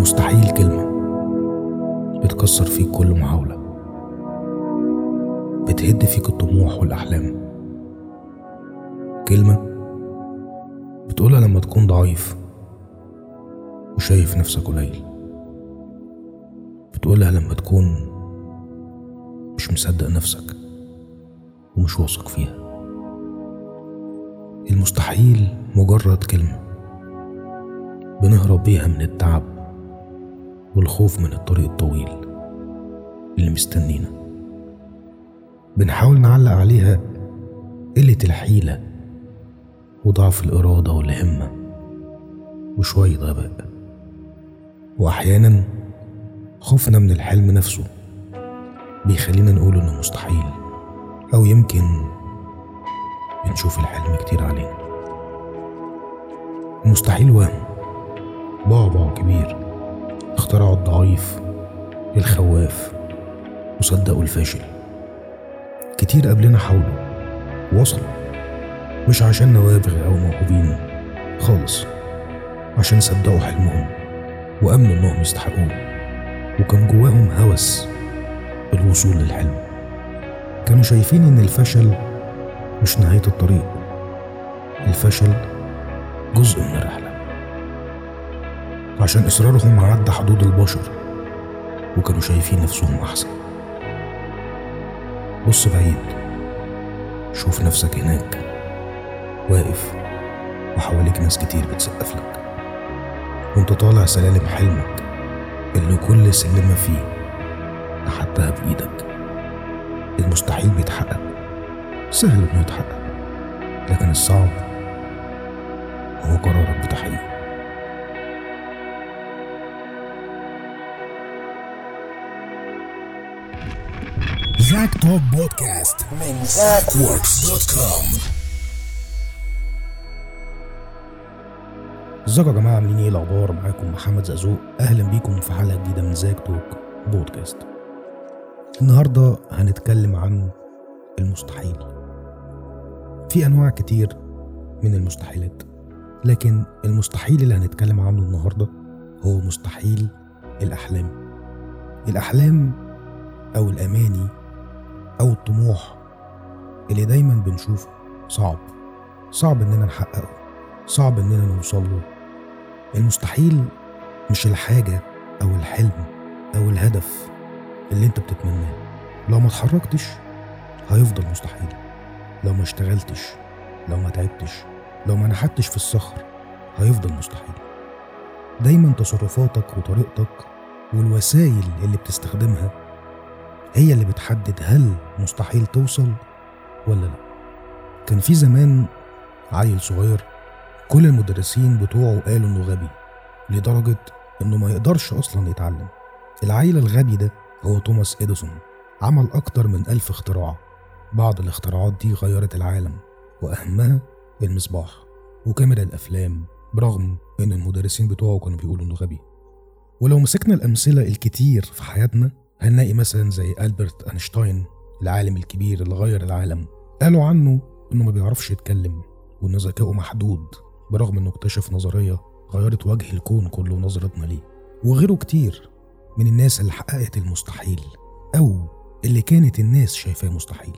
المستحيل كلمة بتكسر فيك كل محاولة بتهد فيك الطموح والأحلام. كلمة بتقولها لما تكون ضعيف وشايف نفسك قليل. بتقولها لما تكون مش مصدق نفسك ومش واثق فيها. المستحيل مجرد كلمة بنهرب بيها من التعب والخوف من الطريق الطويل اللي مستنينا. بنحاول نعلق عليها قلة الحيلة وضعف الإرادة والهمة وشوية غباء. وأحيانا خوفنا من الحلم نفسه بيخلينا نقول إنه مستحيل أو يمكن بنشوف الحلم كتير علينا. المستحيل وهم. بعبع كبير. اخترعه الضعيف الخواف وصدقوا الفاشل. كتير قبلنا حاولوا وصلوا مش عشان نوابغ أو موهوبين خالص عشان صدقوا حلمهم وأمنوا إنهم يستحقوه وكان جواهم هوس الوصول للحلم. كانوا شايفين إن الفشل مش نهاية الطريق الفشل جزء من الرحلة. عشان إصرارهم عدى حدود البشر. وكانوا شايفين نفسهم أحسن. بص بعيد. شوف نفسك هناك. واقف. وحواليك ناس كتير بتسقف لك. وانت طالع سلالم حلمك. اللي كل سلمة فيه لحدها بإيدك. المستحيل بيتحقق. سهل إنه يتحقق. لكن الصعب هو قرارك بتحقيقه زاك توب بودكاست من دوت ازيكم يا جماعة عاملين إيه الأخبار؟ معاكم محمد زقزوق. أهلا بيكم في حلقة جديدة من زاك توك بودكاست النهارده هنتكلم عن المستحيل. في أنواع كتير من المستحيلات لكن المستحيل اللي هنتكلم عنه النهارده هو مستحيل الأحلام. الأحلام أو الأماني أو الطموح اللي دايما بنشوفه صعب. صعب إننا نحققه. صعب إننا نوصل له المستحيل مش الحاجة أو الحلم أو الهدف اللي أنت بتتمناه. لو ما اتحركتش هيفضل مستحيل. لو ما اشتغلتش لو ما تعبتش لو ما نحتش في الصخر هيفضل مستحيل. دايما تصرفاتك وطريقتك والوسائل اللي بتستخدمها هي اللي بتحدد هل مستحيل توصل ولا لا. كان في زمان عيل صغير كل المدرسين بتوعه قالوا إنه غبي لدرجة إنه ما يقدرش أصلا يتعلم. العيل الغبي ده هو توماس إديسون عمل أكتر من ألف اختراع. بعض الاختراعات دي غيرت العالم وأهمها المصباح وكاميرا الأفلام برغم إن المدرسين بتوعه كانوا بيقولوا إنه غبي. ولو مسكنا الأمثلة الكتير في حياتنا هنلاقي مثلا زي ألبرت أينشتاين العالم الكبير اللي غير العالم. قالوا عنه إنه ما بيعرفش يتكلم وإن ذكائه محدود برغم إنه اكتشف نظرية غيرت وجه الكون كله ونظرتنا ليه. وغيره كتير من الناس اللي حققت المستحيل أو اللي كانت الناس شايفاه مستحيل.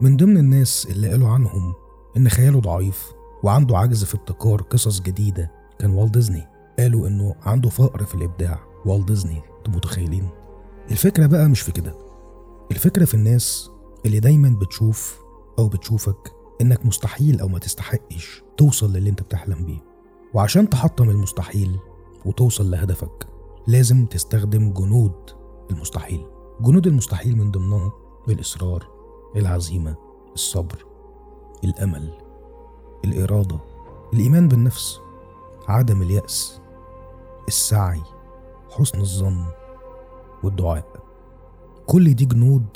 من ضمن الناس اللي قالوا عنهم إن خياله ضعيف وعنده عجز في ابتكار قصص جديدة كان والت ديزني. قالوا إنه عنده فقر في الإبداع. والت ديزني أنتوا متخيلين؟ الفكرة بقى مش في كده. الفكرة في الناس اللي دايما بتشوف أو بتشوفك إنك مستحيل أو ما تستحقش توصل للي أنت بتحلم بيه. وعشان تحطم المستحيل وتوصل لهدفك لازم تستخدم جنود المستحيل. جنود المستحيل من ضمنها الإصرار العزيمة الصبر الأمل الإرادة الإيمان بالنفس عدم اليأس السعي حسن الظن والدعاء. كل دي جنود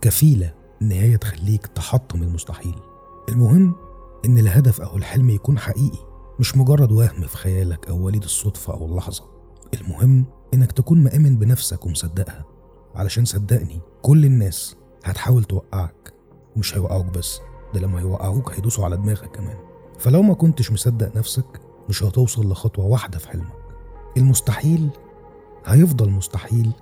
كفيلة إن هي تخليك تحطم المستحيل. المهم إن الهدف أو الحلم يكون حقيقي مش مجرد وهم في خيالك أو وليد الصدفة أو اللحظة. المهم إنك تكون مآمن بنفسك ومصدقها. علشان صدقني كل الناس هتحاول توقعك. ومش هيوقعوك بس ده لما يوقعوك هيدوسوا على دماغك كمان. فلو ما كنتش مصدق نفسك مش هتوصل لخطوة واحدة في حلمك. المستحيل هيفضل مستحيل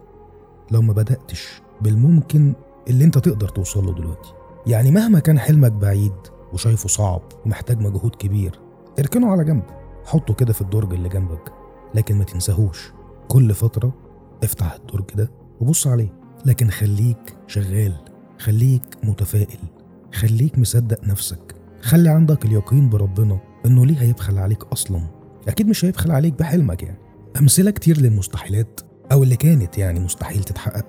لو ما بدأتش بالممكن اللي انت تقدر توصل له دلوقتي. يعني مهما كان حلمك بعيد وشايفه صعب ومحتاج مجهود كبير اركنه على جنب. حطه كده في الدرج اللي جنبك لكن ما تنساهوش كل فترة افتح الدرج ده وبص عليه. لكن خليك شغال خليك متفائل خليك مصدق نفسك. خلي عندك اليقين بربنا إنه ليه هيبخل عليك أصلا. أكيد مش هيبخل عليك بحلمك يعني. أمثلة كتير للمستحيلات أو اللي كانت يعني مستحيل تتحقق.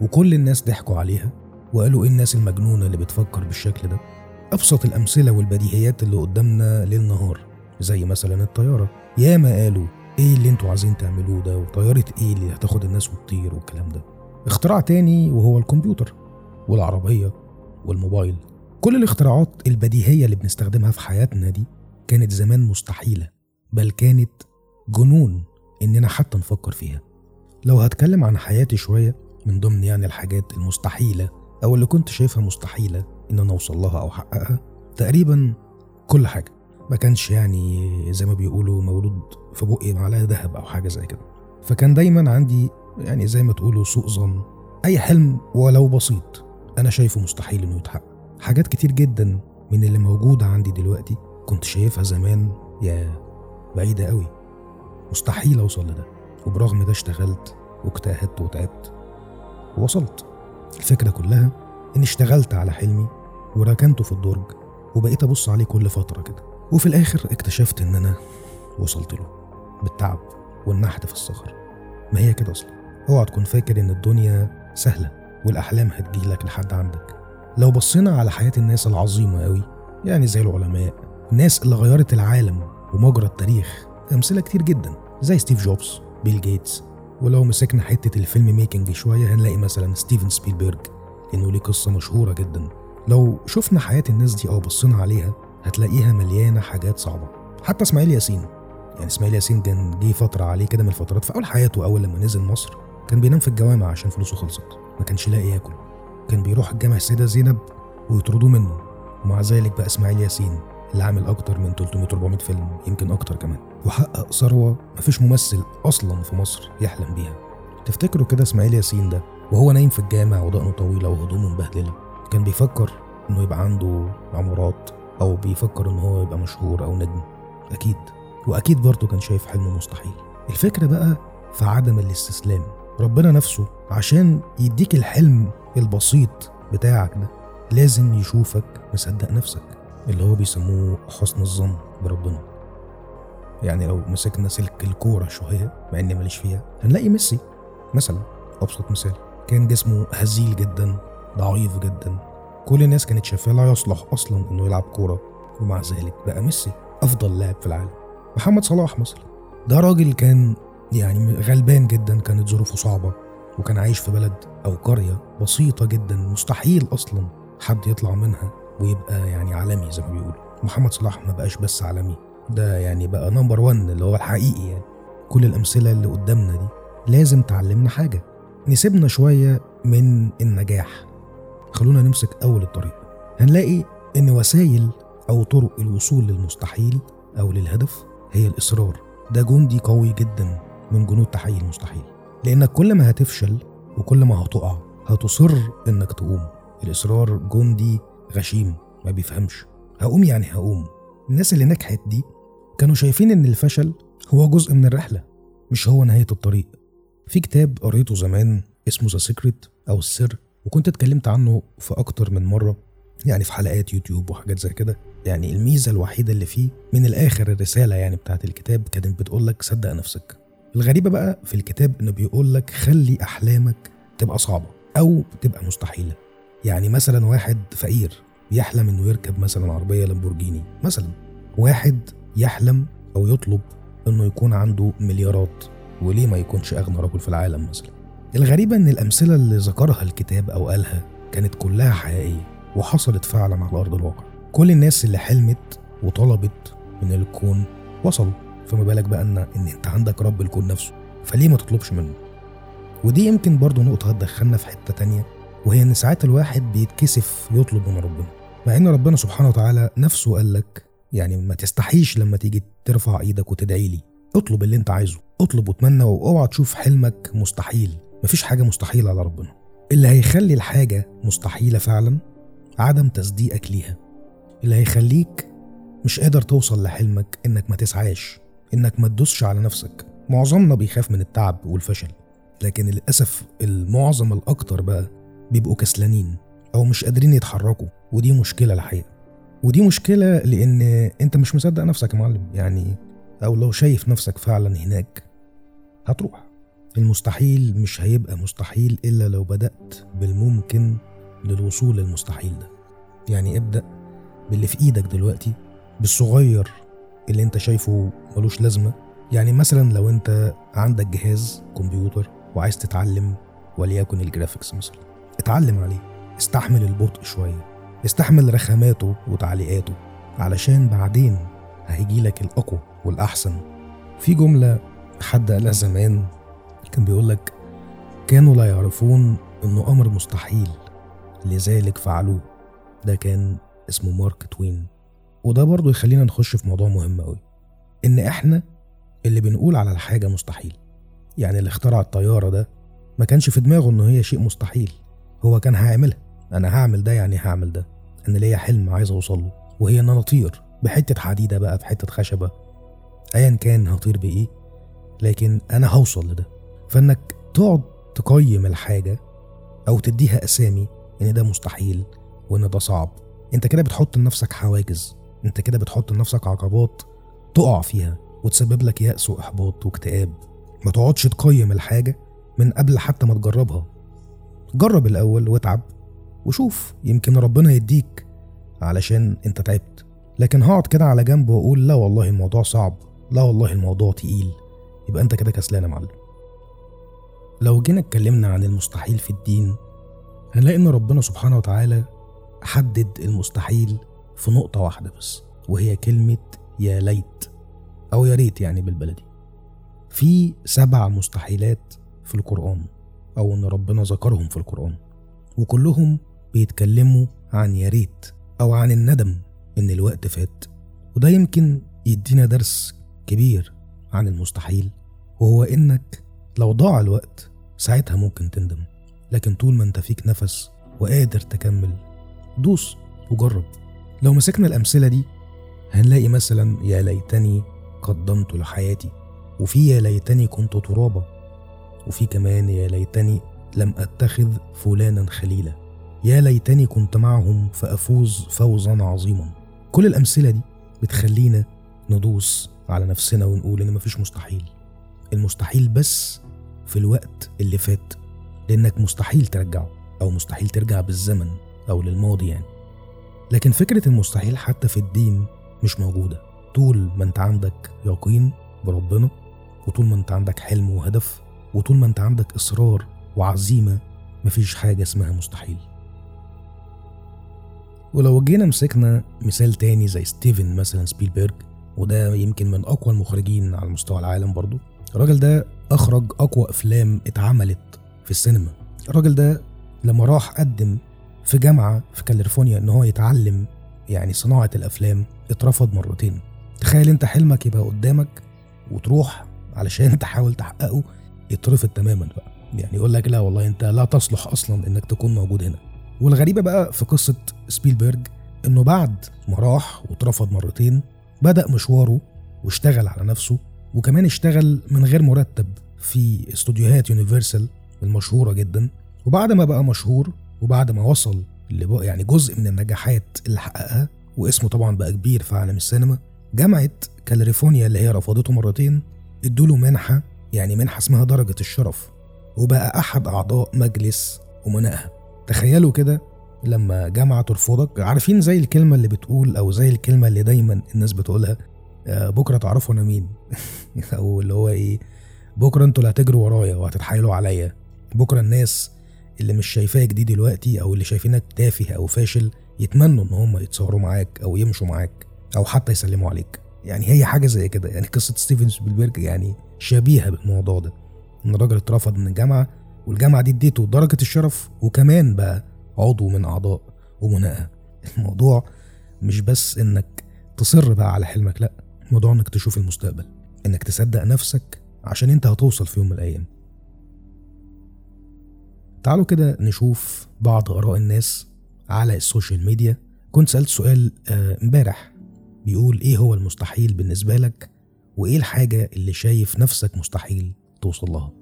وكل الناس ضحكوا عليها وقالوا إيه الناس المجنونة اللي بتفكر بالشكل ده؟ أبسط الأمثلة والبديهيات اللي قدامنا ليل نهار زي مثلا الطيارة. ياما قالوا إيه اللي أنتوا عايزين تعملوه ده؟ وطيارة إيه اللي هتاخد الناس وتطير والكلام ده؟ اختراع تاني وهو الكمبيوتر والعربية والموبايل. كل الاختراعات البديهية اللي بنستخدمها في حياتنا دي كانت زمان مستحيلة بل كانت جنون إننا حتى نفكر فيها. لو هتكلم عن حياتي شوية من ضمن يعني الحاجات المستحيلة أو اللي كنت شايفها مستحيلة إن أنا أوصل لها أو أحققها تقريبا كل حاجة. ما كانش يعني زي ما بيقولوا مولود في بقي معلقة ذهب أو حاجة زي كده. فكان دايما عندي يعني زي ما تقولوا سوء ظن. أي حلم ولو بسيط أنا شايفه مستحيل إنه يتحقق. حاجات كتير جدا من اللي موجودة عندي دلوقتي كنت شايفها زمان يا بعيدة قوي. مستحيل أوصل لده. وبرغم ده اشتغلت واجتهدت وتعبت. ووصلت. الفكرة كلها إني اشتغلت على حلمي وركنته في الدرج وبقيت أبص عليه كل فترة كده. وفي الآخر اكتشفت إن أنا وصلت له بالتعب والنحت في الصخر. ما هي كده أصلا؟ اوعى تكون فاكر إن الدنيا سهلة والأحلام هتجيلك لحد عندك. لو بصينا على حياة الناس العظيمة قوي يعني زي العلماء الناس اللي غيرت العالم ومجرى التاريخ أمثلة كتير جدا زي ستيف جوبز بيل جيتس. ولو مسكنا حتة ال filmmaking شوية هنلاقي مثلا ستيفن سبيلبرج لأنه ليه قصة مشهورة جدا. لو شفنا حياة الناس دي أو بصينا عليها هتلاقيها مليانة حاجات صعبة. حتى إسماعيل ياسين. يعني إسماعيل ياسين كان جه فترة عليه كده من الفترات في أول حياته أول لما نزل مصر كان بينام في الجوامع عشان فلوسه خلصت. ما كانش لاقي ياكل. كان بيروح الجامع السيدة زينب ويطردوه منه. ومع ذلك بقى إسماعيل ياسين اللي عامل أكتر من 300 400 فيلم يمكن أكتر كمان. وحقق ثروة مفيش ممثل أصلا في مصر يحلم بيها. تفتكروا كده إسماعيل ياسين ده وهو نايم في الجامع ودقنه طويلة وهدومه مبهدلة كان بيفكر إنه يبقى عنده عمارات أو بيفكر إن هو يبقى مشهور أو نجم؟ أكيد. وأكيد برضه كان شايف حلمه مستحيل. الفكرة بقى في عدم الاستسلام. ربنا نفسه عشان يديك الحلم البسيط بتاعك ده لازم يشوفك مصدق نفسك. اللي هو بيسموه حسن الظن بربنا. يعني لو مسكنا سلك الكورة شوية مع إني ماليش فيها هنلاقي ميسي مثلا أبسط مثال. كان جسمه هزيل جدا ضعيف جدا. كل الناس كانت شايفاه لا يصلح أصلا إنه يلعب كورة. ومع ذلك بقى ميسي أفضل لاعب في العالم. محمد صلاح مثلا. ده راجل كان يعني غلبان جدا كانت ظروفه صعبة. وكان عايش في بلد أو قرية بسيطة جدا مستحيل أصلا حد يطلع منها ويبقى يعني عالمي زي ما بيقولوا. محمد صلاح ما بقاش بس عالمي. ده يعني بقى نمبر 1 اللي هو الحقيقي يعني. كل الأمثلة اللي قدامنا دي لازم تعلمنا حاجة. نسيبنا شوية من النجاح. خلونا نمسك أول الطريق. هنلاقي إن وسائل أو طرق الوصول للمستحيل أو للهدف هي الإصرار. ده جندي قوي جدا من جنود تحقيق المستحيل. لأنك كل ما هتفشل وكل ما هتقع هتصر إنك تقوم. الإصرار جندي غشيم ما بيفهمش. هقوم يعني هقوم. الناس اللي نجحت دي كانوا شايفين إن الفشل هو جزء من الرحلة مش هو نهاية الطريق. في كتاب قريته زمان اسمه The Secret أو السر وكنت اتكلمت عنه في أكتر من مرة يعني في حلقات يوتيوب وحاجات زي كده. يعني الميزة الوحيدة اللي فيه من الآخر الرسالة يعني بتاعت الكتاب كانت بتقول لك صدق نفسك. الغريبة بقى في الكتاب إنه بيقول لك خلي أحلامك تبقى صعبة أو تبقى مستحيلة. يعني مثلا واحد فقير يحلم إنه يركب مثلا عربية لامبورجيني. مثلا واحد يحلم أو يطلب إنه يكون عنده مليارات وليه ما يكونش أغنى رجل في العالم مثلا؟ الغريبة إن الأمثلة اللي ذكرها الكتاب أو قالها كانت كلها حقيقية وحصلت فعلا على أرض الواقع. كل الناس اللي حلمت وطلبت من الكون وصلوا فما بالك بقى ان إن أنت عندك رب الكون نفسه فليه ما تطلبش منه؟ ودي يمكن برضه نقطة هتدخلنا في حتة تانية. وهي إن ساعات الواحد بيتكسف يطلب من ربنا. مع إن ربنا سبحانه وتعالى نفسه قال لك يعني ما تستحيش لما تيجي ترفع إيدك وتدعي لي. اطلب اللي أنت عايزه. اطلب واتمنى واوعى تشوف حلمك مستحيل. مفيش حاجة مستحيلة على ربنا. اللي هيخلي الحاجة مستحيلة فعلا عدم تصديقك ليها. اللي هيخليك مش قادر توصل لحلمك إنك ما تسعاش إنك ما تدوسش على نفسك. معظمنا بيخاف من التعب والفشل لكن للأسف المعظم الأكتر بقى بيبقوا كسلانين أو مش قادرين يتحركوا ودي مشكلة الحقيقة. ودي مشكلة لأن أنت مش مصدق نفسك يا معلم يعني أو لو شايف نفسك فعلا هناك هتروح. المستحيل مش هيبقى مستحيل إلا لو بدأت بالممكن للوصول للمستحيل ده. يعني ابدأ باللي في إيدك دلوقتي بالصغير اللي أنت شايفه ملوش لازمة. يعني مثلا لو أنت عندك جهاز كمبيوتر وعايز تتعلم وليكن الجرافيكس مثلا. اتعلم عليه استحمل البطء شوية استحمل رخاماته وتعليقاته علشان بعدين هيجيلك الأقوى والأحسن. في جملة حد قالها زمان كان بيقولك كانوا لا يعرفون إنه أمر مستحيل لذلك فعلوه. ده كان اسمه مارك توين. وده برضه يخلينا نخش في موضوع مهم قوي إن إحنا اللي بنقول على الحاجة مستحيل. يعني اللي اخترع الطيارة ده ما كانش في دماغه إنه هي شيء مستحيل. هو كان هيعملها. أنا هعمل ده يعني هعمل ده. أنا ليا حلم عايز أوصل له. وهي إن أنا أطير بحتة حديدة بقى بحتة خشبة. ايا كان هطير بإيه لكن أنا هوصل لده. فإنك تقعد تقيم الحاجة أو تديها أسامي إن ده مستحيل وإن ده صعب. أنت كده بتحط لنفسك حواجز. أنت كده بتحط لنفسك عقبات تقع فيها وتسبب لك يأس وإحباط واكتئاب. ما تقعدش تقيم الحاجة من قبل حتى ما تجربها. جرب الأول واتعب وشوف يمكن ربنا يديك علشان أنت تعبت. لكن هقعد كده على جنب وأقول لا والله الموضوع صعب لا والله الموضوع تقيل. يبقى أنت كده كسلان يا معلم. لو جينا اتكلمنا عن المستحيل في الدين هنلاقي إن ربنا سبحانه وتعالى حدد المستحيل في نقطة واحدة بس وهي كلمة يا ليت أو يا ريت يعني بالبلدي. في سبع مستحيلات في القرآن. أو إن ربنا ذكرهم في القرآن. وكلهم بيتكلموا عن يا ريت أو عن الندم إن الوقت فات. وده يمكن يدينا درس كبير عن المستحيل وهو إنك لو ضاع الوقت ساعتها ممكن تندم. لكن طول ما أنت فيك نفس وقادر تكمل دوس وجرب. لو مسكنا الأمثلة دي هنلاقي مثلا يا ليتني قدمت لحياتي وفي يا ليتني كنت ترابا. وفي كمان يا ليتني لم أتخذ فلانا خليلا. يا ليتني كنت معهم فأفوز فوزا عظيما. كل الأمثلة دي بتخلينا ندوس على نفسنا ونقول إن مفيش مستحيل. المستحيل بس في الوقت اللي فات لأنك مستحيل ترجعه أو مستحيل ترجع بالزمن أو للماضي يعني. لكن فكرة المستحيل حتى في الدين مش موجودة. طول ما أنت عندك يقين بربنا وطول ما أنت عندك حلم وهدف وطول ما انت عندك إصرار وعزيمة مفيش حاجة اسمها مستحيل. ولو جينا مسكنا مثال تاني زي ستيفن مثلا سبيلبرج وده يمكن من أقوى المخرجين على مستوى العالم برضو الراجل ده أخرج أقوى أفلام اتعملت في السينما. الراجل ده لما راح قدم في جامعة في كاليفورنيا إن هو يتعلم يعني صناعة الأفلام اترفض مرتين. تخيل أنت حلمك يبقى قدامك وتروح علشان تحاول تحققه يترفض تماما بقى. يعني يقول لك لا والله أنت لا تصلح أصلا إنك تكون موجود هنا. والغريبة بقى في قصة سبيلبرج إنه بعد ما راح واترفض مرتين بدأ مشواره واشتغل على نفسه وكمان اشتغل من غير مرتب في استوديوهات يونيفرسال المشهورة جدا. وبعد ما بقى مشهور وبعد ما وصل يعني جزء من النجاحات اللي حققها واسمه طبعا بقى كبير في عالم السينما جامعة كاليفورنيا اللي هي رفضته مرتين ادوله منحة يعني منحة اسمها درجة الشرف وبقى أحد أعضاء مجلس أمنائها. تخيلوا كده لما جامعة ترفضك. عارفين زي الكلمة اللي بتقول أو زي الكلمة اللي دايما الناس بتقولها آه، بكرة تعرفوا أنا مين؟ أو اللي هو إيه بكرة أنتوا اللي هتجروا ورايا وهتتحايلوا عليا. بكرة الناس اللي مش شايفاك دي دلوقتي أو اللي شايفينك تافه أو فاشل يتمنوا إن هم يتصوروا معاك أو يمشوا معاك أو حتى يسلموا عليك. يعني هي حاجة زي كده. يعني قصة ستيفن سبيلبرج يعني شبيهة بالموضوع ده. إن الراجل اترفض من الجامعة والجامعة دي اديته درجة الشرف وكمان بقى عضو من أعضاء أمنائها الموضوع مش بس إنك تصر بقى على حلمك لأ الموضوع إنك تشوف المستقبل إنك تصدق نفسك عشان أنت هتوصل في يوم من الأيام. تعالوا كده نشوف بعض آراء الناس على السوشيال ميديا. كنت سألت سؤال آه، امبارح بيقول إيه هو المستحيل بالنسبة لك وإيه الحاجة اللي شايف نفسك مستحيل توصل لها؟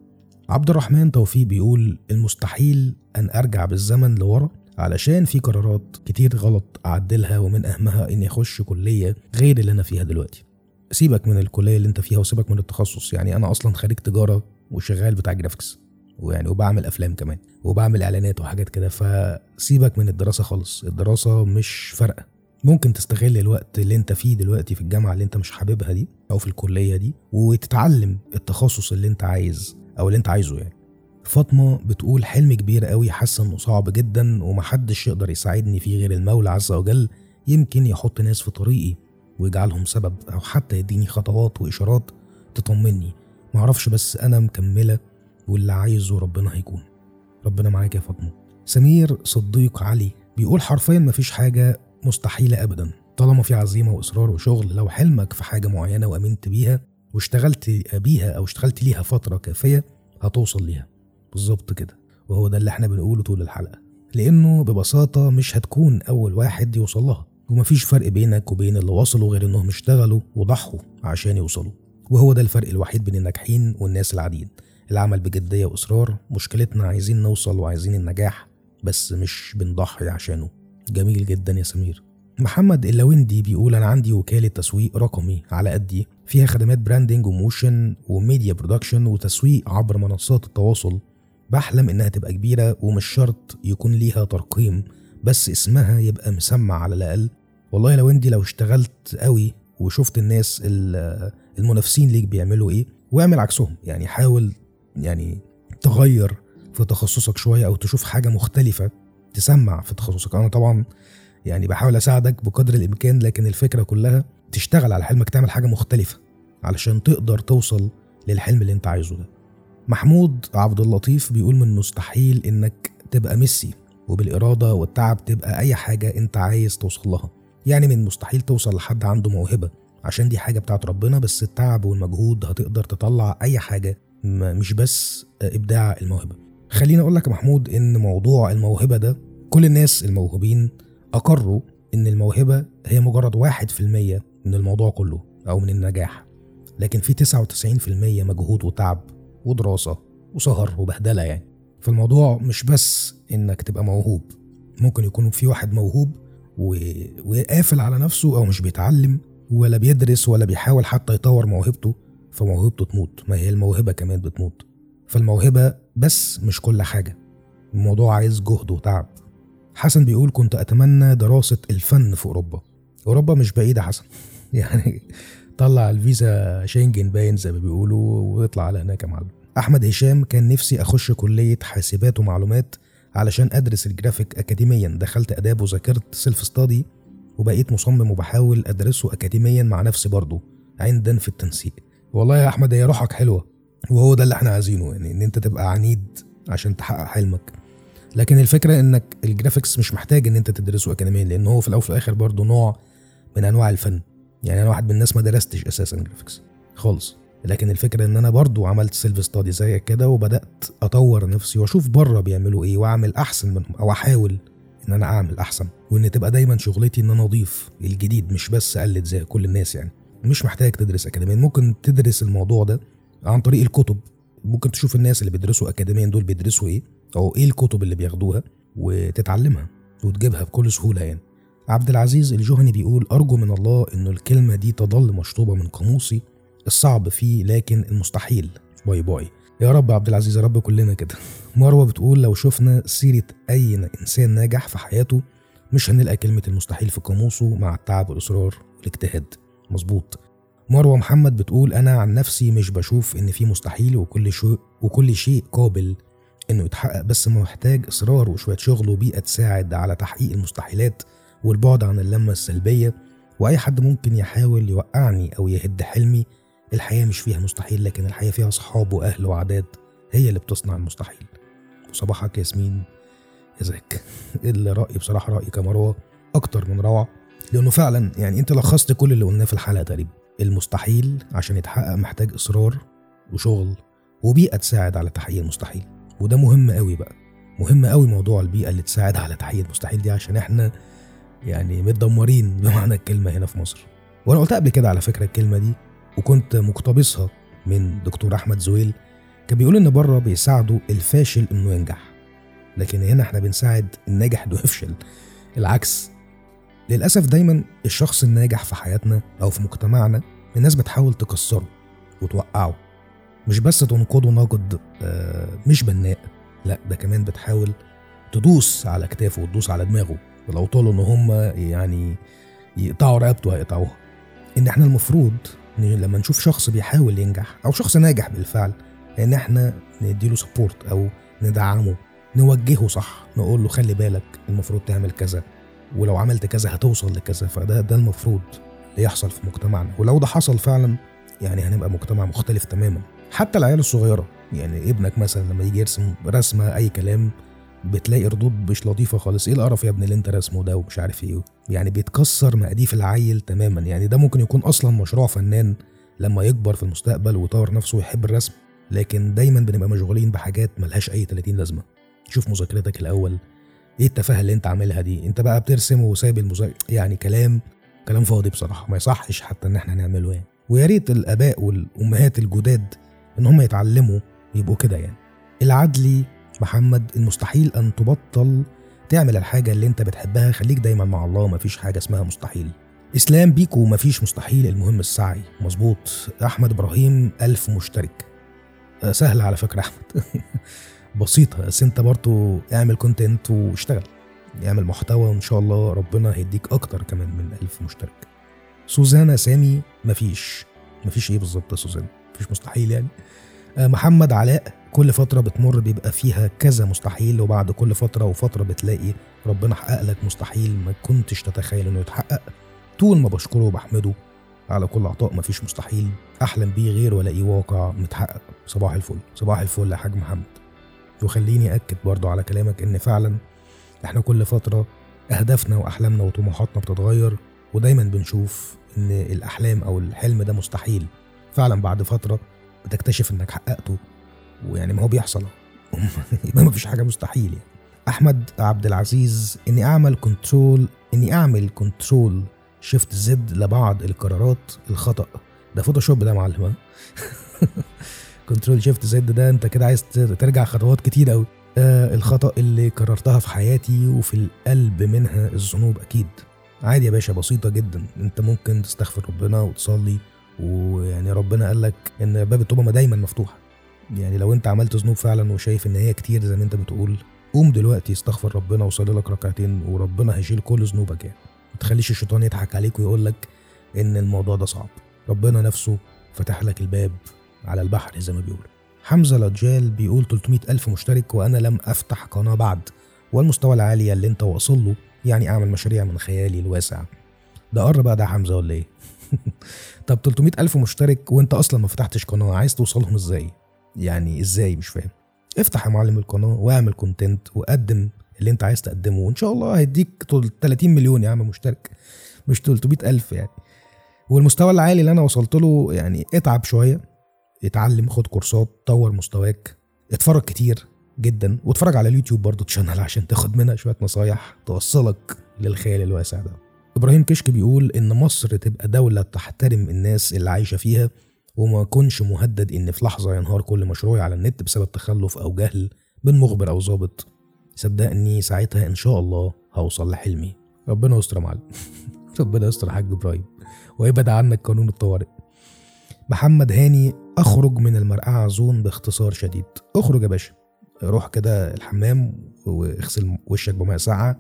عبد الرحمن توفيق بيقول المستحيل أن أرجع بالزمن لورا علشان في قرارات كتير غلط أعدلها ومن أهمها إني أخش كلية غير اللي أنا فيها دلوقتي. سيبك من الكلية اللي أنت فيها وسيبك من التخصص يعني أنا أصلا خريج تجارة وشغال بتاع جرافيكس ويعني وبعمل أفلام كمان وبعمل إعلانات وحاجات كده فسيبك من الدراسة خالص الدراسة مش فارقة. ممكن تستغل الوقت اللي انت فيه دلوقتي في الجامعة اللي انت مش حاببها دي أو في الكلية دي وتتعلم التخصص اللي انت عايز أو اللي انت عايزه يعني. فاطمة بتقول حلم كبير قوي حاسة إنه صعب جدا ومحدش يقدر يساعدني فيه غير المولى عز وجل يمكن يحط ناس في طريقي ويجعلهم سبب أو حتى يديني خطوات وإشارات تطمني. معرفش بس أنا مكملة واللي عايزه ربنا هيكون. ربنا معاك يا فاطمة. سمير صديق علي بيقول حرفيا مفيش حاجة مستحيلة أبدا. طالما في عزيمة وإصرار وشغل لو حلمك في حاجة معينة وأمنت بيها واشتغلت بيها أو اشتغلت ليها فترة كافية هتوصل ليها. بالظبط كده. وهو ده اللي إحنا بنقوله طول الحلقة. لأنه ببساطة مش هتكون أول واحد يوصل لها. ومفيش فرق بينك وبين اللي وصلوا غير إنهم اشتغلوا وضحوا عشان يوصلوا. وهو ده الفرق الوحيد بين الناجحين والناس العاديين. العمل بجدية وإصرار مشكلتنا عايزين نوصل وعايزين النجاح بس مش بنضحي عشانه. جميل جدا يا سمير. محمد اللويندي بيقول أنا عندي وكالة تسويق رقمي على قدي فيها خدمات branding و motion و media production وتسويق عبر منصات التواصل. بحلم إنها تبقى كبيرة ومش شرط يكون ليها ترقيم بس اسمها يبقى مسمع على الأقل. والله لو انت لو اشتغلت قوي وشفت الناس ال- المنافسين ليك بيعملوا إيه واعمل عكسهم. يعني حاول يعني تغير في تخصصك شوية أو تشوف حاجة مختلفة. تسمع في تخصصك. أنا طبعا يعني بحاول أساعدك بقدر الإمكان لكن الفكرة كلها تشتغل على حلمك تعمل حاجة مختلفة علشان تقدر توصل للحلم اللي أنت عايزه ده. محمود عبد اللطيف بيقول من مستحيل إنك تبقى ميسي وبالإرادة والتعب تبقى أي حاجة أنت عايز توصل لها. يعني من مستحيل توصل لحد عنده موهبة عشان دي حاجة بتاعت ربنا بس التعب والمجهود هتقدر تطلع أي حاجة مش بس إبداع الموهبة. خليني أقول لك يا محمود إن موضوع الموهبة ده كل الناس الموهوبين أقروا إن الموهبة هي مجرد واحد في المية من الموضوع كله أو من النجاح. لكن في 99% مجهود وتعب ودراسة وسهر وبهدلة يعني. فالموضوع مش بس إنك تبقى موهوب. ممكن يكون في واحد موهوب و... وقافل على نفسه أو مش بيتعلم ولا بيدرس ولا بيحاول حتى يطور موهبته فموهبته تموت. ما هي الموهبة كمان بتموت. فالموهبه بس مش كل حاجة. الموضوع عايز جهد وتعب. حسن بيقول كنت أتمنى دراسة الفن في أوروبا. أوروبا مش بعيدة يا حسن. يعني طلع الفيزا شنجن باين زي ما بيقولوا واطلع على هناك يا معلم. أحمد هشام كان نفسي أخش كلية حاسبات ومعلومات علشان أدرس الجرافيك اكاديميا. دخلت آداب وذاكرت self study وبقيت مصمم وبحاول أدرسه اكاديميا مع نفسي برضه عندا في التنسيق. والله يا أحمد هي روحك حلوة. وهو ده اللي إحنا عايزينه يعني إن أنت تبقى عنيد عشان تحقق حلمك. لكن الفكرة إنك ال graphics مش محتاج إن أنت تدرسه اكاديميا لأن هو في الأول وفي الآخر برضه نوع من أنواع الفن. يعني أنا واحد من الناس ما درستش أساسا graphics خالص. لكن الفكرة إن أنا برضو عملت self study زيك كده وبدأت أطور نفسي وأشوف بره بيعملوا إيه وأعمل أحسن منهم أو أحاول إن أنا أعمل أحسن. وإن تبقى دايما شغلتي إن أنا أضيف الجديد مش بس أقلد زي كل الناس يعني. مش محتاج تدرس اكاديميا ممكن تدرس الموضوع ده عن طريق الكتب. ممكن تشوف الناس اللي بيدرسوا اكاديميا دول بيدرسوا إيه؟ أو إيه الكتب اللي بياخدوها وتتعلمها وتجيبها بكل سهولة يعني. عبد العزيز الجهني بيقول أرجو من الله إنه الكلمة دي تظل مشطوبة من قاموسي الصعب فيه لكن المستحيل. bye bye. يا رب عبد العزيز يا رب كلنا كده. مروة بتقول لو شفنا سيرة أي إنسان ناجح في حياته مش هنلقى كلمة المستحيل في قاموسه مع التعب والإصرار والاجتهاد. مظبوط. مروة محمد بتقول أنا عن نفسي مش بشوف إن في مستحيل وكل شيء وكل شيء قابل إنه يتحقق بس محتاج إصرار وشوية شغل وبيئة تساعد على تحقيق المستحيلات والبعد عن اللمة السلبية. وأي حد ممكن يحاول يوقعني أو يهد حلمي الحياة مش فيها مستحيل لكن الحياة فيها صحاب وأهل وعادات هي اللي بتصنع المستحيل. وصباحك ياسمين. يا زاك الرأي بصراحة رأيي كمروة أكتر من روعة لأنه فعلا يعني أنت لخصت كل اللي قلناه في الحلقة تقريبا. المستحيل عشان يتحقق محتاج إصرار وشغل وبيئة تساعد على تحقيق المستحيل. وده مهم قوي بقى. مهم قوي موضوع البيئة اللي تساعد على تحقيق المستحيل دي عشان إحنا يعني متدمرين بمعنى الكلمة هنا في مصر. وأنا قلتها قبل كده على فكرة الكلمة دي وكنت مقتبسها من دكتور أحمد زويل كان بيقول إن بره بيساعدوا الفاشل إنه ينجح. لكن هنا إحنا بنساعد الناجح إنه يفشل. العكس. للأسف دايما الشخص الناجح في حياتنا أو في مجتمعنا الناس بتحاول تكسره وتوقعه. مش بس تنقده نقد آه، مش بناء لا ده كمان بتحاول تدوس على كتافه وتدوس على دماغه. ولو طالوا ان هم يعني يقطعوا رقبته هيقطعوها. إن إحنا المفروض لما نشوف شخص بيحاول ينجح أو شخص ناجح بالفعل إن إحنا نديله سبورت أو ندعمه نوجهه صح نقول له خلي بالك المفروض تعمل كذا ولو عملت كذا هتوصل لكذا. فده ده المفروض. اللي يحصل في مجتمعنا. ولو ده حصل فعلا يعني هنبقى مجتمع مختلف تماما. حتى العيال الصغيرة يعني ابنك مثلا لما يجي يرسم رسمة أي كلام بتلاقي ردود مش لطيفة خالص. إيه القرف يا ابني اللي أنت رسمه ده ومش عارف إيه؟ يعني بيتكسر مقاديف العيل تماما. يعني ده ممكن يكون أصلا مشروع فنان لما يكبر في المستقبل ويطور نفسه ويحب الرسم. لكن دايما بنبقى مشغولين بحاجات ملهاش أي 30 لازمة. شوف مذاكرتك الأول. إيه التفاهة اللي أنت عاملها دي؟ أنت بقى بترسم وسايب المذاكرة يعني كلام كلام فاضي بصراحة. ما يصحش حتى إن إحنا نعمله يعني ويا ريت الآباء والأمهات الجداد إن هم يتعلموا يبقوا كده يعني. العدلي محمد المستحيل أن تبطل تعمل الحاجة اللي أنت بتحبها. خليك دايما مع الله مفيش حاجة اسمها مستحيل. إسلام بيكو مفيش مستحيل. المهم السعي. مظبوط. أحمد إبراهيم ألف مشترك. آه، سهلة على فكرة أحمد. بسيطة. بس أنت برضو اعمل كونتنت واشتغل. اعمل محتوى وان شاء الله ربنا هيديك أكتر كمان من ألف مشترك. سوزانا سامي مفيش. مفيش إيه بالظبط يا سوزانا؟ مفيش مستحيل يعني. آه، محمد علاء كل فترة بتمر بيبقى فيها كذا مستحيل وبعد كل فترة وفترة بتلاقي ربنا حقق لك مستحيل ما كنتش تتخيل إنه يتحقق. طول ما بشكره وبحمده على كل عطاء مفيش مستحيل. أحلم بيه غير والاقيه واقع متحقق. صباح الفل. صباح الفل يا حاج محمد. وخليني أكد برضو على كلامك إن فعلا إحنا كل فترة أهدافنا وأحلامنا وطموحاتنا بتتغير ودايما بنشوف إن الأحلام أو الحلم ده مستحيل. فعلا بعد فترة بتكتشف إنك حققته ويعني ما هو بيحصل. يبقى ما فيش حاجة مستحيل يعني. أحمد عبد العزيز إني أعمل control إني أعمل control shift Z لبعض القرارات الخطأ. ده فوتوشوب ده يا معلم؟ control shift Z ده أنت كده عايز ترجع خطوات كتير قوي آه الخطأ اللي قررتها في حياتي وفي القلب منها الذنوب أكيد. عادي يا باشا بسيطة جدا. أنت ممكن تستغفر ربنا وتصلي ويعني ربنا قال لك إن باب التوبة دايما مفتوح يعني لو أنت عملت ذنوب فعلا وشايف إن هي كتير زي ما أنت بتقول قوم دلوقتي استغفر ربنا وصلي لك ركعتين وربنا هيشيل كل ذنوبك يعني. ما تخليش الشيطان يضحك عليك ويقول لك إن الموضوع ده صعب. ربنا نفسه فتح لك الباب على البحر زي ما بيقولوا. حمزة لجال بيقول 300 ألف مشترك وأنا لم أفتح قناة بعد والمستوى العالي اللي أنت واصل له يعني أعمل مشاريع من خيالي الواسع ده قر بقى ده حمزة ولا إيه؟ طب 300 ألف مشترك وأنت أصلا ما فتحتش قناة عايز توصلهم إزاي؟ يعني إزاي مش فاهم افتح يا معلم القناة واعمل كونتنت وقدم اللي أنت عايز تقدمه وإن شاء الله هيديك 30 مليون يا عم مشترك مش 300 ألف يعني والمستوى العالي اللي أنا وصلت له يعني اتعب شوية اتعلم خد كورسات طور مستواك اتفرج كتير جدا واتفرج على اليوتيوب برضه تشانل عشان تاخد منها شوية نصايح توصلك للخيال الواسع ده. إبراهيم كشك بيقول إن مصر تبقى دولة تحترم الناس اللي عايشة فيها وما يكونش مهدد إن في لحظة ينهار كل مشروعي على النت بسبب تخلف أو جهل من مخبر أو ظابط. صدقني ساعتها إن شاء الله هوصل لحلمي. ربنا يستر يا معلم. ربنا يستر يا حاج إبراهيم. ويبعد عنك قانون الطوارئ. محمد هاني أخرج من المرقعة زون باختصار شديد. أخرج يا باشا. روح كده الحمام واغسل وشك بمية ساقعة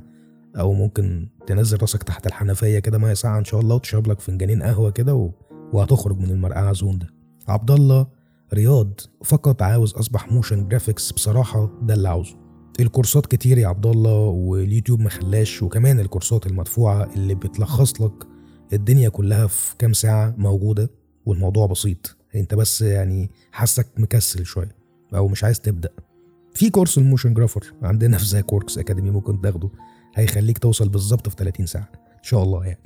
أو ممكن تنزل راسك تحت الحنفية كده مية ساقعة إن شاء الله وتشرب لك فنجانين قهوة كده و... وهتخرج من المرقعة زون ده. عبد الله رياض فقط عاوز أصبح motion graphics بصراحة ده اللي عاوزه. الكورسات كتير يا عبد الله واليوتيوب ما خلاش وكمان الكورسات المدفوعة اللي بتلخص لك الدنيا كلها في كام ساعة موجودة. والموضوع بسيط. انت بس يعني حاسك مكسل شوية أو مش عايز تبدأ. في كورس ال motion graphics عندنا في زاك وركس اكاديمي ممكن تاخده. هيخليك توصل بالظبط في 30 ساعة إن شاء الله يعني.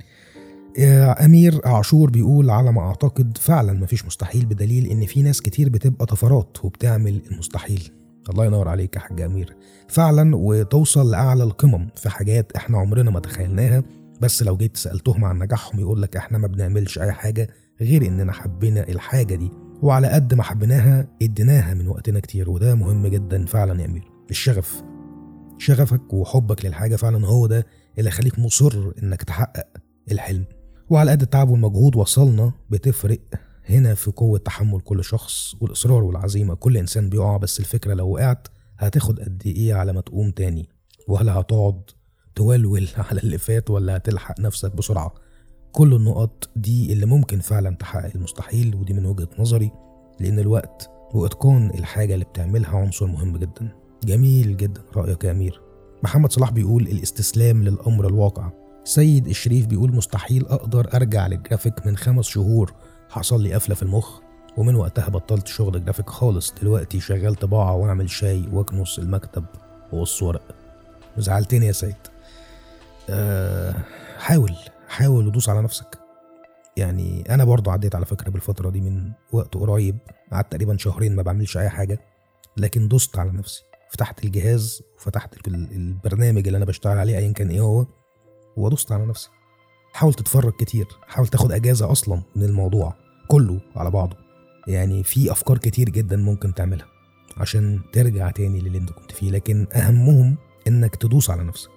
يا أمير عاشور بيقول على ما أعتقد فعلا مفيش مستحيل بدليل إن في ناس كتير بتبقى طفرات وبتعمل المستحيل. الله ينور عليك يا حاج أمير. فعلا وتوصل لأعلى القمم في حاجات إحنا عمرنا ما تخيلناها. بس لو جيت سألتهم عن نجاحهم يقول لك إحنا ما بنعملش أي حاجة غير إننا حبينا الحاجة دي وعلى قد ما حبيناها اديناها من وقتنا كتير وده مهم جدا فعلا يا أمير. الشغف. شغفك وحبك للحاجة فعلا هو ده اللي يخليك مصر إنك تحقق الحلم. وعلى قد التعب والمجهود وصلنا بتفرق هنا في قوة تحمل كل شخص والإصرار والعزيمة. كل إنسان بيقع بس الفكرة لو وقعت هتاخد قد إيه على ما تقوم تاني؟ وهل هتقعد تولول على اللي فات ولا هتلحق نفسك بسرعة؟ كل النقط دي اللي ممكن فعلا تحقق المستحيل ودي من وجهة نظري لأن الوقت وإتقان الحاجة اللي بتعملها عنصر مهم جدا. جميل جدا رأيك يا أمير. محمد صلاح بيقول الاستسلام للأمر الواقع. سيد الشريف بيقول مستحيل أقدر أرجع للجرافيك من خمس شهور. حصل لي قفلة في المخ ومن وقتها بطلت شغل جرافيك خالص. دلوقتي شغال طباعة وأعمل شاي وأكنس المكتب وأقص ورق زعلتني يا سيد. أه حاول. حاول ودوس على نفسك. يعني أنا برضو عديت على فكرة بالفترة دي من وقت قريب قعدت تقريبا شهرين ما بعملش أي حاجة لكن دوست على نفسي. فتحت الجهاز وفتحت ال- البرنامج اللي أنا بشتغل عليه أيا كان إيه هو ودوست على نفسي. حاول تتفرج كتير حاول تاخد أجازة أصلا من الموضوع كله على بعضه. يعني في أفكار كتير جدا ممكن تعملها عشان ترجع تاني للي أنت كنت فيه لكن أهمهم إنك تدوس على نفسك.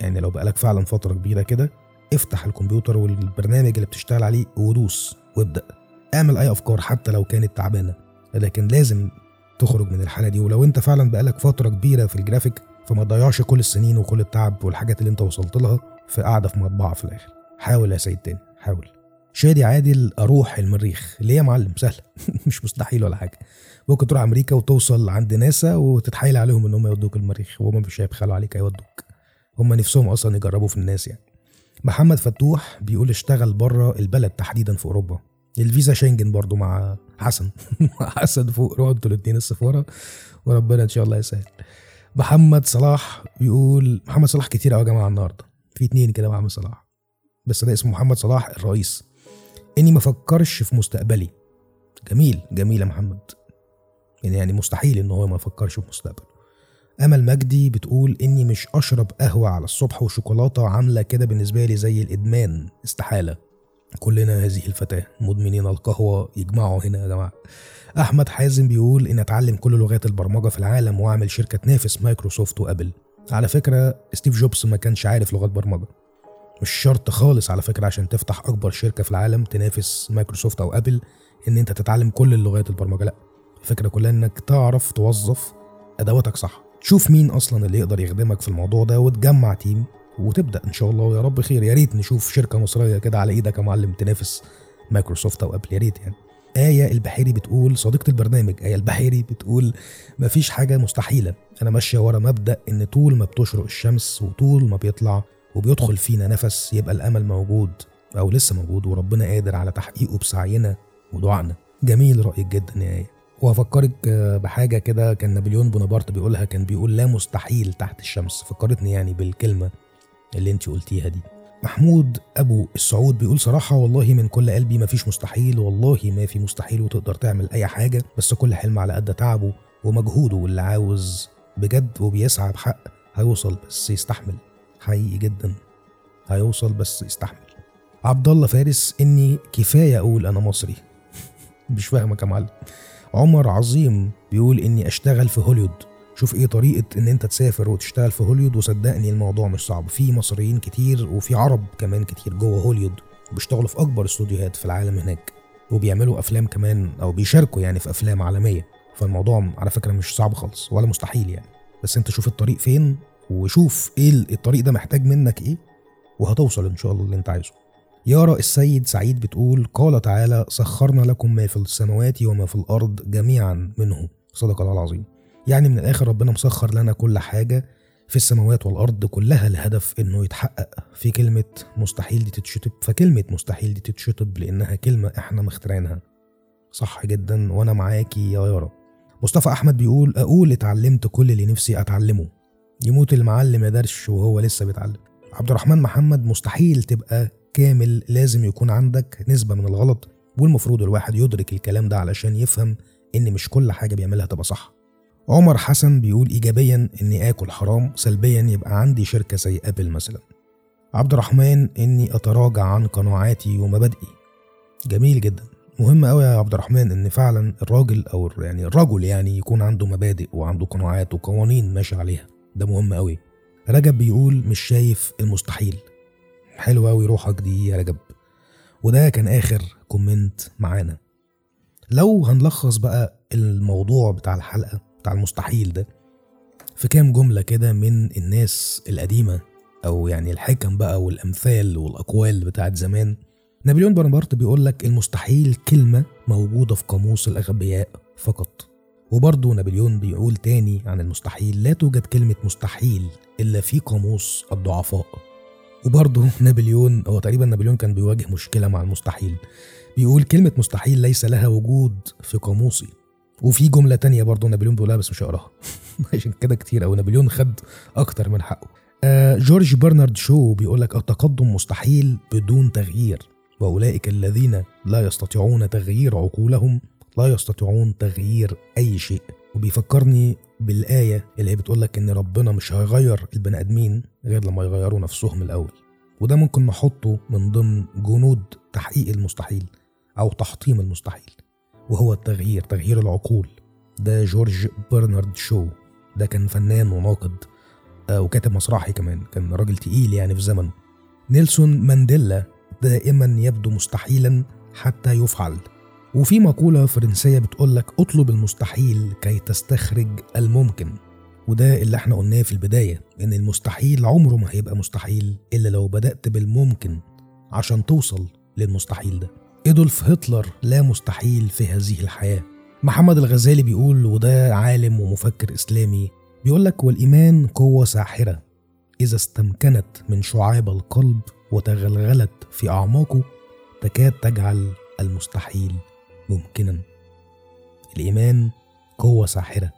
يعني لو بقالك فعلا فترة كبيرة كده افتح الكمبيوتر والبرنامج اللي بتشتغل عليه ودوس وابدأ. اعمل اي افكار حتى لو كانت تعبانة لكن لازم تخرج من الحالة دي. ولو انت فعلا بقالك فترة كبيرة في الجرافيك فما تضيعش كل السنين وكل التعب والحاجات اللي انت وصلت لها في قاعدة في مطبعة في الآخر. حاول يا سيد تاني حاول. شادي عادل أروح المريخ. ليه يا معلم؟ سهله مش مستحيل ولا حاجة. ممكن تروح أمريكا وتوصل عند ناسا وتتحايل عليهم إن هم يودوك المريخ. وهم مش هيبخلوا عليك هيودوك. هم نفسهم أصلا يجربوا في الناس يعني. محمد فتوح بيقول اشتغل بره البلد تحديدا في أوروبا. الفيزا شنجن برضو مع حسن. حسن فوق روحوا أنتوا الاثنين السفارة. وربنا إن شاء الله يسهل. محمد صلاح بيقول محمد صلاح كتير قوي يا جماعة النهارده. في اتنين كده محمد صلاح. بس ده اسمه محمد صلاح الرئيس. إني ما افكرش في مستقبلي. جميل جميل يا محمد. يعني يعني مستحيل إن هو ما يفكرش في مستقبله امل مجدي بتقول إني مش أشرب قهوة على الصبح وشوكولاتة عاملة كده بالنسبة لي زي الإدمان. استحالة. كلنا هذه الفتاة مدمنين القهوة. يجمعوا هنا يا جماعة. أحمد حازم بيقول ان أتعلم كل لغات البرمجة في العالم وأعمل شركة تنافس مايكروسوفت وأبل. على فكرة ستيف جوبز ما كانش عارف لغات برمجة. مش شرط خالص على فكرة عشان تفتح أكبر شركة في العالم تنافس مايكروسوفت أو أبل إن أنت تتعلم كل اللغات البرمجة. لأ الفكرة كلها إنك تعرف توظف أدواتك صح. تشوف مين أصلا اللي يقدر يخدمك في الموضوع ده وتجمع team وتبدأ إن شاء الله ويا رب خير. يا ريت نشوف شركة مصرية كده على إيدك يا معلم تنافس مايكروسوفت أو أبل. يا ريت يعني. آية البحيري بتقول صديقة البرنامج آية البحيري بتقول مفيش حاجة مستحيلة. أنا ماشية ورا مبدأ إن طول ما بتشرق الشمس وطول ما بيطلع وبيدخل فينا نفس يبقى الأمل موجود أو لسه موجود وربنا قادر على تحقيقه بسعينا ودعائنا. جميل رأيك جدا يا آية. وهفكرك آه، بحاجة كده كان نابليون بونابرت بيقولها كان بيقول لا مستحيل تحت الشمس. فكرتني يعني بالكلمة اللي انت قلتيها دي. محمود أبو السعود بيقول صراحة والله من كل قلبي ما فيش مستحيل والله ما في مستحيل وتقدر تعمل أي حاجة بس كل حلم على قد تعبه ومجهوده واللي عاوز بجد وبيسعى بحق هيوصل بس يستحمل. حقيقي جدا هيوصل بس يستحمل. عبد الله فارس إني كفاية أقول أنا مصري. مش فاهمك يا معلم. عمر عظيم بيقول إني أشتغل في هوليوود شوف إيه طريقة إن أنت تسافر وتشتغل في هوليوود وصدقني الموضوع مش صعب. في مصريين كتير وفي عرب كمان كتير جوه هوليوود بيشتغلوا في أكبر استوديوهات في العالم هناك وبيعملوا أفلام كمان أو بيشاركوا يعني في أفلام عالمية. فالموضوع على فكرة مش صعب خالص ولا مستحيل يعني. بس أنت شوف الطريق فين وشوف إيه الطريق ده محتاج منك إيه وهتوصل إن شاء الله اللي أنت عايزه. يارا السيد سعيد بتقول قال تعالى سخرنا لكم ما في السماوات وما في الأرض جميعا منه. صدق الله العظيم. يعني من الآخر ربنا مسخر لنا كل حاجة في السماوات والأرض كلها الهدف إنه يتحقق. في كلمة مستحيل دي تتشطب فكلمة مستحيل دي تتشطب لأنها كلمة إحنا مخترعينها. صح جدا وأنا معاكي يا يارا مصطفى أحمد بيقول أقول اتعلمت كل اللي نفسي أتعلمه. يموت المعلم يا درش وهو لسه بيتعلم. عبد الرحمن محمد مستحيل تبقى كامل لازم يكون عندك نسبة من الغلط والمفروض الواحد يدرك الكلام ده علشان يفهم إن مش كل حاجة بيعملها تبقى صح. عمر حسن بيقول إيجابيا إني آكل حرام سلبيا يبقى عندي شركة زي أبل مثلا. عبد الرحمن إني أتراجع عن قناعاتي ومبادئي جميل جدا. مهم قوي يا عبد الرحمن إن فعلا الراجل أو يعني الرجل يعني يكون عنده مبادئ وعنده قناعات وقوانين ماشي عليها. ده مهم قوي رجب بيقول مش شايف المستحيل. حلو قوي روحك دي يا رجب. وده كان آخر كومنت معانا. لو هنلخص بقى الموضوع بتاع الحلقة بتاع المستحيل ده في كام جملة كده من الناس القديمة أو يعني الحكم بقى والأمثال والأقوال بتاعت زمان. نابليون بونابرت بيقول لك المستحيل كلمة موجودة في قاموس الأغبياء فقط. وبرضه نابليون بيقول تاني عن المستحيل لا توجد كلمة مستحيل إلا في قاموس الضعفاء. وبرضه نابليون هو تقريبا نابليون كان بيواجه مشكلة مع المستحيل. بيقول كلمة مستحيل ليس لها وجود في قاموسي. وفي جملة تانية برضه نابليون بيقولها بس مش هقراها. عشان كده كتير أوي. نابليون خد أكتر من حقه. آه جورج برنارد شو بيقول لك التقدم مستحيل بدون تغيير. وأولئك الذين لا يستطيعون تغيير عقولهم لا يستطيعون تغيير أي شيء. وبيفكرني بالآية اللي هي بتقول لك إن ربنا مش هيغير البني آدمين غير لما يغيروا نفسهم الأول. وده ممكن نحطه من ضمن جنود تحقيق المستحيل أو تحطيم المستحيل وهو التغيير تغيير العقول. ده جورج برنارد شو. ده كان فنان وناقد آه، وكاتب مسرحي كمان. كان راجل تقيل يعني في زمنه. نيلسون مانديلا دائما يبدو مستحيلا حتى يفعل. وفي مقولة فرنسية بتقول لك اطلب المستحيل كي تستخرج الممكن. وده اللي إحنا قلناه في البداية إن المستحيل عمره ما هيبقى مستحيل إلا لو بدأت بالممكن عشان توصل للمستحيل ده. ايدولف هتلر لا مستحيل في هذه الحياة. محمد الغزالي بيقول وده عالم ومفكر إسلامي بيقول لك والإيمان قوة ساحرة. إذا استمكنت من شعاب القلب وتغلغلت في أعماقه تكاد تجعل المستحيل ممكنا. الإيمان قوة ساحرة.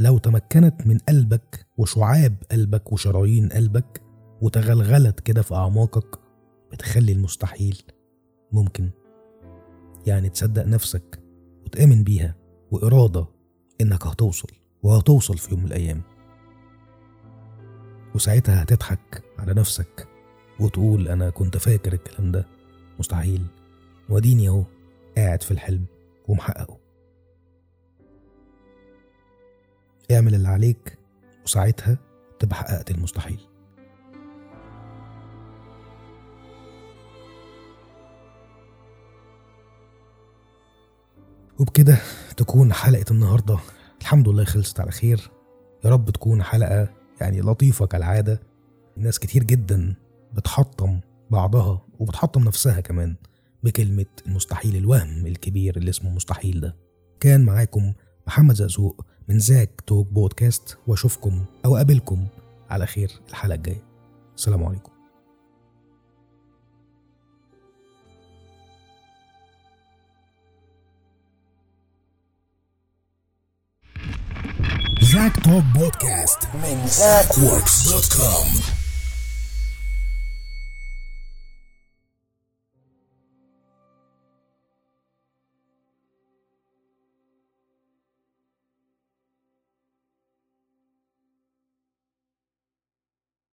لو تمكنت من قلبك وشعاب قلبك وشرايين قلبك وتغلغلت كده في أعماقك بتخلي المستحيل ممكن. يعني تصدق نفسك وتآمن بيها وإرادة إنك هتوصل وهتوصل في يوم من الأيام. وساعتها هتضحك على نفسك وتقول أنا كنت فاكر الكلام ده مستحيل واديني أهو قاعد في الحلم ومحققه. اعمل اللي عليك وساعتها تبقى حققت المستحيل. وبكده تكون حلقة النهاردة. الحمد لله خلصت على خير. يا رب تكون حلقة يعني لطيفة كالعادة. ناس كتير جدا بتحطم بعضها وبتحطم نفسها كمان. بكلمة المستحيل الوهم الكبير اللي اسمه مستحيل ده. كان معاكم محمد زقزوق من زاك توك بودكاست وأشوفكم أو أقابلكم على خير الحلقة الجاية. السلام عليكم. Zack Talk Podcast من ZackWorks.com